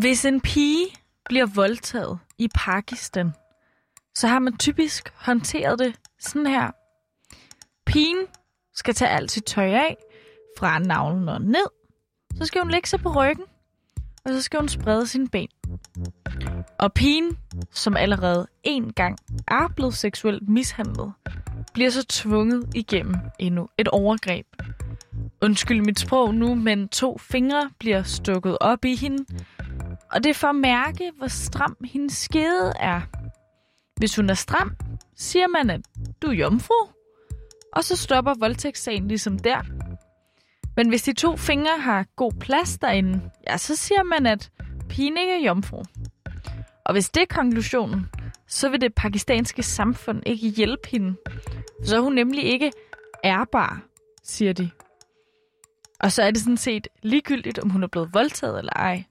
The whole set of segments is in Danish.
Hvis en pige bliver voldtaget i Pakistan, så har man typisk håndteret det sådan her. Pigen skal tage alt sit tøj af, fra navlen og ned. Så skal hun lægge sig på ryggen, og så skal hun sprede sine ben. Og pigen, som allerede en gang er blevet seksuelt mishandlet, bliver så tvunget igennem endnu et overgreb. Undskyld mit sprog nu, men to fingre bliver stukket op i hende, og det er for at mærke, hvor stram hendes skede er. Hvis hun er stram, siger man, at du er jomfru, og så stopper voldtægtssagen ligesom der. Men hvis de to fingre har god plads derinde, ja, så siger man, at pigen ikke er jomfru. Og hvis det er konklusionen, så vil det pakistanske samfund ikke hjælpe hende. Så er hun nemlig ikke ærbar, siger de. Og så er det sådan set ligegyldigt, om hun er blevet voldtaget eller ej.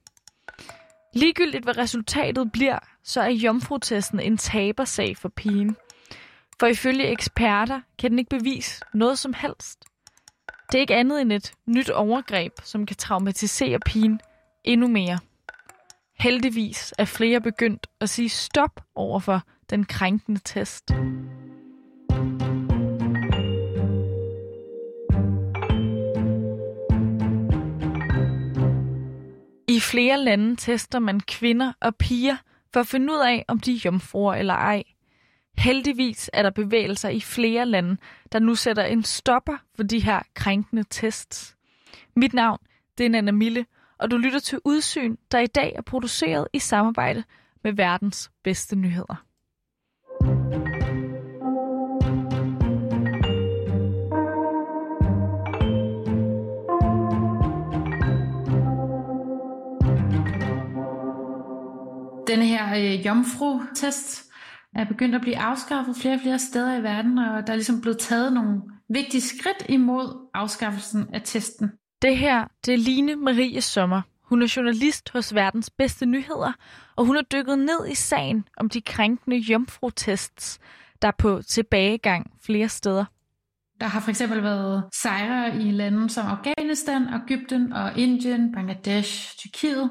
Ligegyldigt hvad resultatet bliver, så er jomfrutesten en tabersag for pigen. For ifølge eksperter kan den ikke bevise noget som helst. Det er ikke andet end et nyt overgreb, som kan traumatisere pigen endnu mere. Heldigvis er flere begyndt at sige stop over for den krænkende test. I flere lande tester man kvinder og piger for at finde ud af, om de er jomfruer eller ej. Heldigvis er der bevægelser i flere lande, der nu sætter en stopper for de her krænkende tests. Mit navn det er Nana Mille, og du lytter til Udsyn, der i dag er produceret i samarbejde med verdens bedste nyheder. Denne her øh, jomfru-test er begyndt at blive afskaffet flere og flere steder i verden, og der er ligesom blevet taget nogle vigtige skridt imod afskaffelsen af testen. Det her, det er Line Marie Sommer. Hun er journalist hos Verdens Bedste Nyheder, og hun har dykket ned i sagen om de krænkende jomfru-tests, der er på tilbagegang flere steder. Der har for eksempel været sejre i lande som Afghanistan, Ægypten og Indien, Bangladesh, Tyrkiet,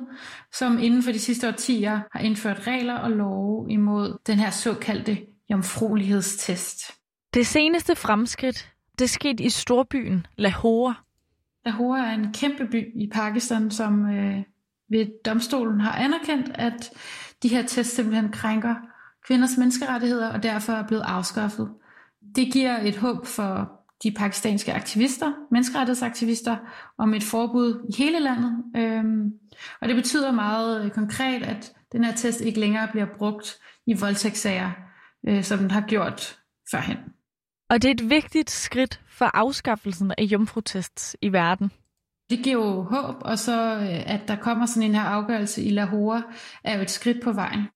som inden for de sidste årtier har indført regler og love imod den her såkaldte jomfruelighedstest. Det seneste fremskridt, det skete i storbyen Lahore. Lahore er en kæmpe by i Pakistan, som øh, ved domstolen har anerkendt, at de her tests simpelthen krænker kvinders menneskerettigheder og derfor er blevet afskaffet. Det giver et håb for de pakistanske aktivister, menneskerettighedsaktivister, om et forbud i hele landet. Øhm, og det betyder meget øh, konkret, at den her test ikke længere bliver brugt i voldtægtssager, øh, som den har gjort førhen. Og det er et vigtigt skridt for afskaffelsen af jomfrutests i verden. Det giver jo håb, og så øh, at der kommer sådan en her afgørelse i Lahore, er jo et skridt på vejen.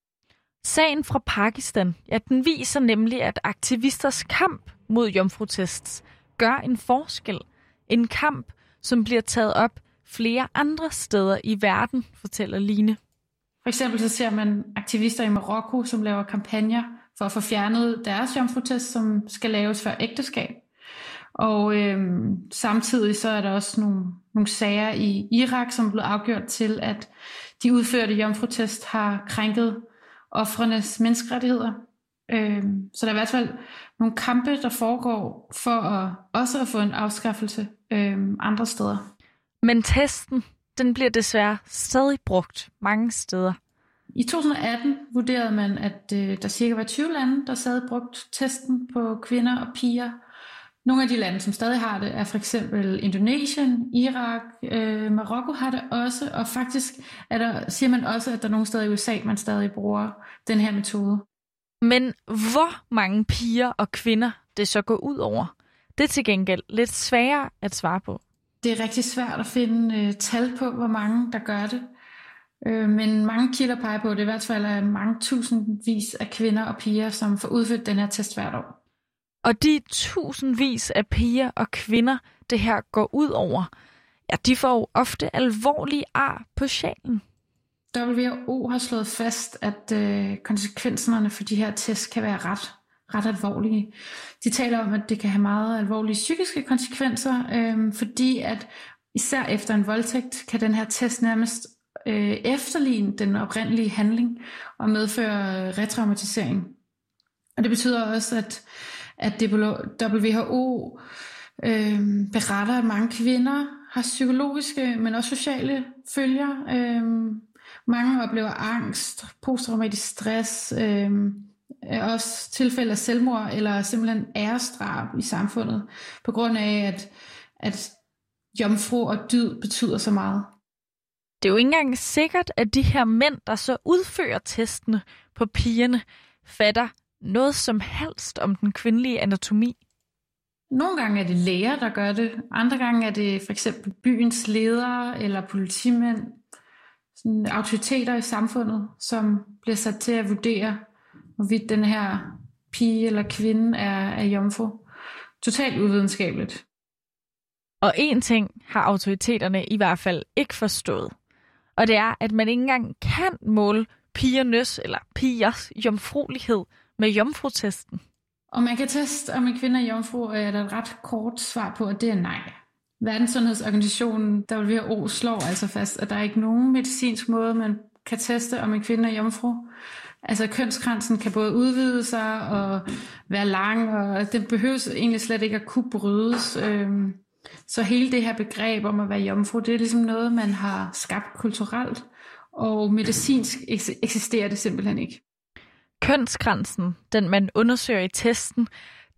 Sagen fra Pakistan, ja, den viser nemlig, at aktivisters kamp mod jomfrutests gør en forskel. En kamp, som bliver taget op flere andre steder i verden, fortæller Line. For eksempel så ser man aktivister i Marokko, som laver kampagner for at få fjernet deres jomfrutest, som skal laves før ægteskab. Og øhm, samtidig så er der også nogle, nogle sager i Irak, som blev afgjort til, at de udførte jomfrutest har krænket offrenes menneskerettigheder. Øhm, så der er i hvert fald nogle kampe, der foregår for at, også at få en afskaffelse øhm, andre steder. Men testen, den bliver desværre stadig brugt mange steder. I 2018 vurderede man, at øh, der cirka var 20 lande, der stadig brugt testen på kvinder og piger. Nogle af de lande, som stadig har det, er for eksempel Indonesien, Irak, øh, Marokko har det også, og faktisk er der, siger man også, at der er nogle steder i USA, man stadig bruger den her metode. Men hvor mange piger og kvinder det så går ud over, det er til gengæld lidt sværere at svare på. Det er rigtig svært at finde øh, tal på, hvor mange der gør det. Øh, men mange kilder peger på, at det i hvert fald er mange tusindvis af kvinder og piger, som får udført den her test hvert år. Og de tusindvis af piger og kvinder, det her går ud over, ja, de får jo ofte alvorlige ar på sjælen. WHO har slået fast, at øh, konsekvenserne for de her tests kan være ret, ret alvorlige. De taler om, at det kan have meget alvorlige psykiske konsekvenser, øh, fordi at især efter en voldtægt kan den her test nærmest øh, efterligne den oprindelige handling og medføre retraumatisering. Og det betyder også, at, at WHO øh, beretter, at mange kvinder har psykologiske, men også sociale følger. Øh, mange oplever angst, posttraumatisk stress, øh, også tilfælde af selvmord eller simpelthen ærestrab i samfundet, på grund af, at, at jomfru og dyd betyder så meget. Det er jo ikke engang sikkert, at de her mænd, der så udfører testene på pigerne, fatter noget som helst om den kvindelige anatomi. Nogle gange er det læger, der gør det. Andre gange er det for eksempel byens ledere eller politimænd, sådan autoriteter i samfundet, som bliver sat til at vurdere, hvorvidt den her pige eller kvinde er, er jomfru. Totalt uvidenskabeligt. Og en ting har autoriteterne i hvert fald ikke forstået. Og det er, at man ikke engang kan måle pigernes eller pigers jomfruelighed med jomfrutesten. Og man kan teste, om en kvinde er jomfru, og er der et ret kort svar på, at det er nej. Verdenssundhedsorganisationen WHO slår altså fast, at der er ikke nogen medicinsk måde, man kan teste, om en kvinde er jomfru. Altså kønskransen kan både udvide sig og være lang, og den behøver egentlig slet ikke at kunne brydes. Øhm, så hele det her begreb om at være jomfru, det er ligesom noget, man har skabt kulturelt, og medicinsk eksisterer det simpelthen ikke. Kønskransen, den man undersøger i testen,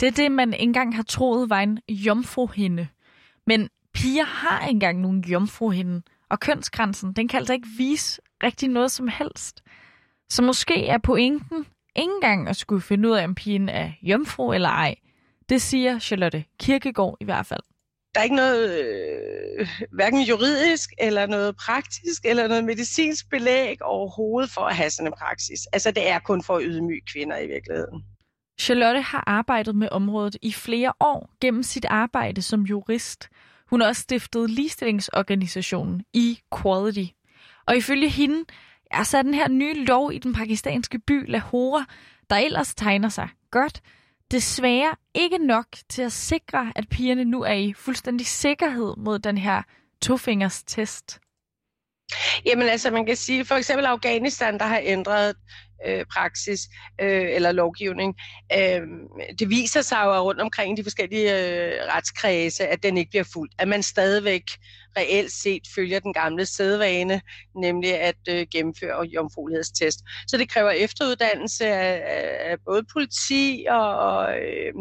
det er det, man engang har troet var en jomfruhinde. Men piger har engang nogle jomfruhinde, og kønsgrænsen, den kan altså ikke vise rigtig noget som helst. Så måske er pointen ikke engang at skulle finde ud af, om pigen er jomfru eller ej. Det siger Charlotte Kirkegaard i hvert fald der er ikke noget, øh, hverken juridisk eller noget praktisk eller noget medicinsk belæg overhovedet for at have sådan en praksis. Altså det er kun for at ydmyge kvinder i virkeligheden. Charlotte har arbejdet med området i flere år gennem sit arbejde som jurist. Hun har også stiftet ligestillingsorganisationen Equality. Og ifølge hende er så den her nye lov i den pakistanske by Lahore, der ellers tegner sig godt, desværre ikke nok til at sikre, at pigerne nu er i fuldstændig sikkerhed mod den her tofingers test? Jamen altså, man kan sige, for eksempel Afghanistan, der har ændret øh, praksis øh, eller lovgivning. Øh, det viser sig jo rundt omkring de forskellige øh, retskredse, at den ikke bliver fuldt. At man stadigvæk reelt set følger den gamle sædvane, nemlig at øh, gennemføre jomfruelighedstest. Så det kræver efteruddannelse af, af både politi og, og øh,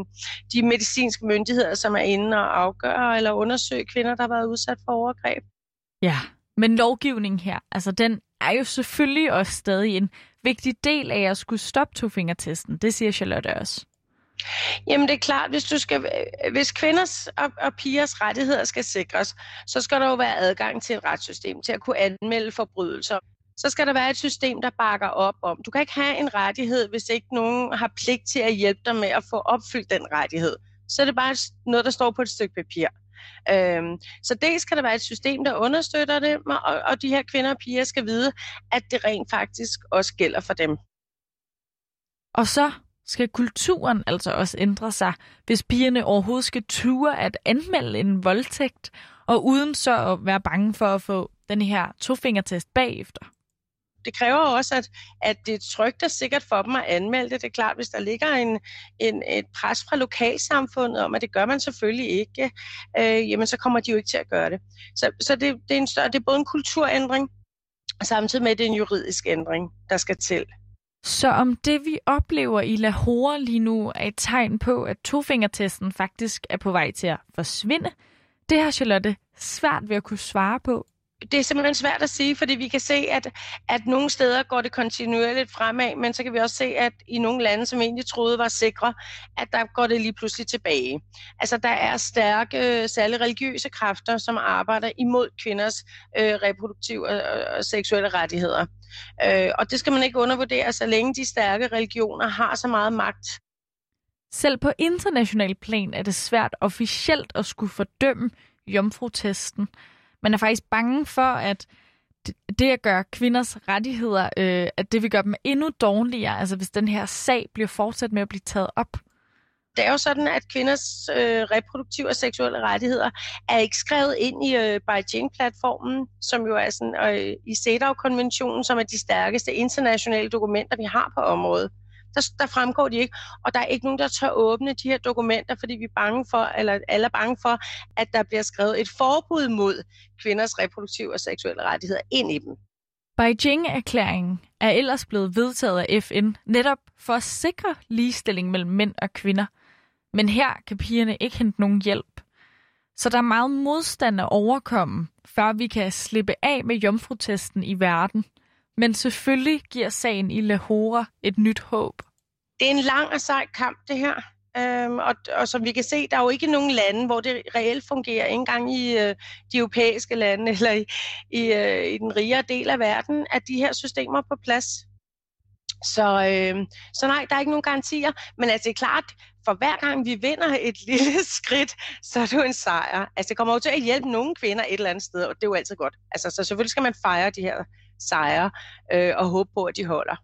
de medicinske myndigheder, som er inde og afgøre eller undersøge kvinder, der har været udsat for overgreb. Ja, men lovgivningen her, altså den er jo selvfølgelig også stadig en vigtig del af at skulle stoppe tofingertesten. Det siger Charlotte også. Jamen det er klart, hvis, du skal, hvis kvinders og, og pigers rettigheder skal sikres, så skal der jo være adgang til et retssystem, til at kunne anmelde forbrydelser. Så skal der være et system, der bakker op om. Du kan ikke have en rettighed, hvis ikke nogen har pligt til at hjælpe dig med at få opfyldt den rettighed. Så er det bare noget, der står på et stykke papir. Øhm, så dels skal der være et system, der understøtter det, og, og de her kvinder og piger skal vide, at det rent faktisk også gælder for dem. Og så skal kulturen altså også ændre sig, hvis pigerne overhovedet skal ture at anmelde en voldtægt, og uden så at være bange for at få den her tofingertest bagefter det kræver også, at, at det er trygt og sikkert for dem at anmelde det. Det er klart, hvis der ligger en, en, et pres fra lokalsamfundet om, at det gør man selvfølgelig ikke, øh, jamen så kommer de jo ikke til at gøre det. Så, så det, det, er en større, det er både en kulturændring, samtidig med, at det er en juridisk ændring, der skal til. Så om det, vi oplever i Lahore lige nu, er et tegn på, at tofingertesten faktisk er på vej til at forsvinde, det har Charlotte svært ved at kunne svare på det er simpelthen svært at sige, fordi vi kan se, at, at nogle steder går det kontinuerligt fremad, men så kan vi også se, at i nogle lande, som egentlig troede var sikre, at der går det lige pludselig tilbage. Altså der er stærke, særligt religiøse kræfter, som arbejder imod kvinders øh, reproduktive og, og seksuelle rettigheder. Øh, og det skal man ikke undervurdere, så længe de stærke religioner har så meget magt. Selv på international plan er det svært officielt at skulle fordømme jomfrutesten. Man er faktisk bange for, at det at gøre kvinders rettigheder, øh, at det vil gøre dem endnu dårligere, altså hvis den her sag bliver fortsat med at blive taget op. det er jo sådan, at kvinders øh, reproduktive og seksuelle rettigheder er ikke skrevet ind i øh, Beijing-platformen, som jo er sådan, øh, i CEDAW-konventionen, som er de stærkeste internationale dokumenter, vi har på området. Der, der fremgår de ikke, og der er ikke nogen, der tør åbne de her dokumenter, fordi vi er bange for, eller alle er bange for, at der bliver skrevet et forbud mod kvinders reproduktive og seksuelle rettigheder ind i dem. Beijing-erklæringen er ellers blevet vedtaget af FN netop for at sikre ligestilling mellem mænd og kvinder. Men her kan pigerne ikke hente nogen hjælp. Så der er meget modstand at overkomme, før vi kan slippe af med jomfrutesten i verden. Men selvfølgelig giver sagen i Lahore et nyt håb. Det er en lang og sej kamp, det her. Øhm, og, og som vi kan se, der er jo ikke nogen lande, hvor det reelt fungerer, ikke engang i øh, de europæiske lande eller i, i, øh, i den rigere del af verden, at de her systemer er på plads. Så, øh, så nej, der er ikke nogen garantier. Men altså, det er klart, for hver gang vi vinder et lille skridt, så er det jo en sejr. Altså, det kommer jo til at hjælpe nogle kvinder et eller andet sted, og det er jo altid godt. Altså, så selvfølgelig skal man fejre de her sejre øh, og håbe på, at de holder.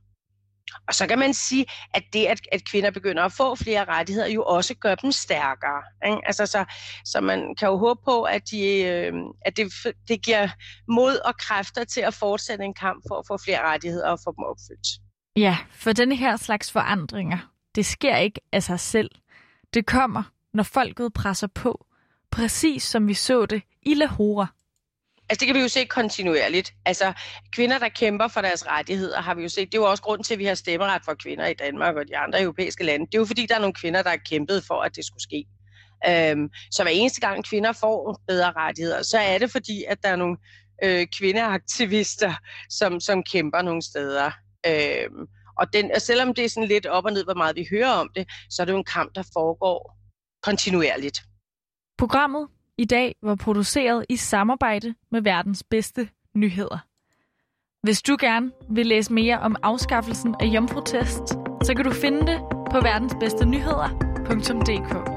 Og så kan man sige, at det, at, at kvinder begynder at få flere rettigheder, jo også gør dem stærkere. Ikke? Altså, så, så man kan jo håbe på, at, de, øh, at det, det giver mod og kræfter til at fortsætte en kamp for at få flere rettigheder og få dem opfyldt. Ja, for denne her slags forandringer, det sker ikke af sig selv. Det kommer, når folket presser på, præcis som vi så det i Lahore. Altså det kan vi jo se kontinuerligt. Altså kvinder, der kæmper for deres rettigheder, har vi jo set. Det er jo også grunden til, at vi har stemmeret for kvinder i Danmark og de andre europæiske lande. Det er jo fordi, der er nogle kvinder, der har kæmpet for, at det skulle ske. Øhm, så hver eneste gang kvinder får bedre rettigheder, så er det fordi, at der er nogle øh, kvindeaktivister, som, som kæmper nogle steder. Øhm, og, den, og selvom det er sådan lidt op og ned, hvor meget vi hører om det, så er det jo en kamp, der foregår kontinuerligt. Programmet i dag var produceret i samarbejde med verdens bedste nyheder. Hvis du gerne vil læse mere om afskaffelsen af jomfrutest, så kan du finde det på verdensbedstenyheder.dk.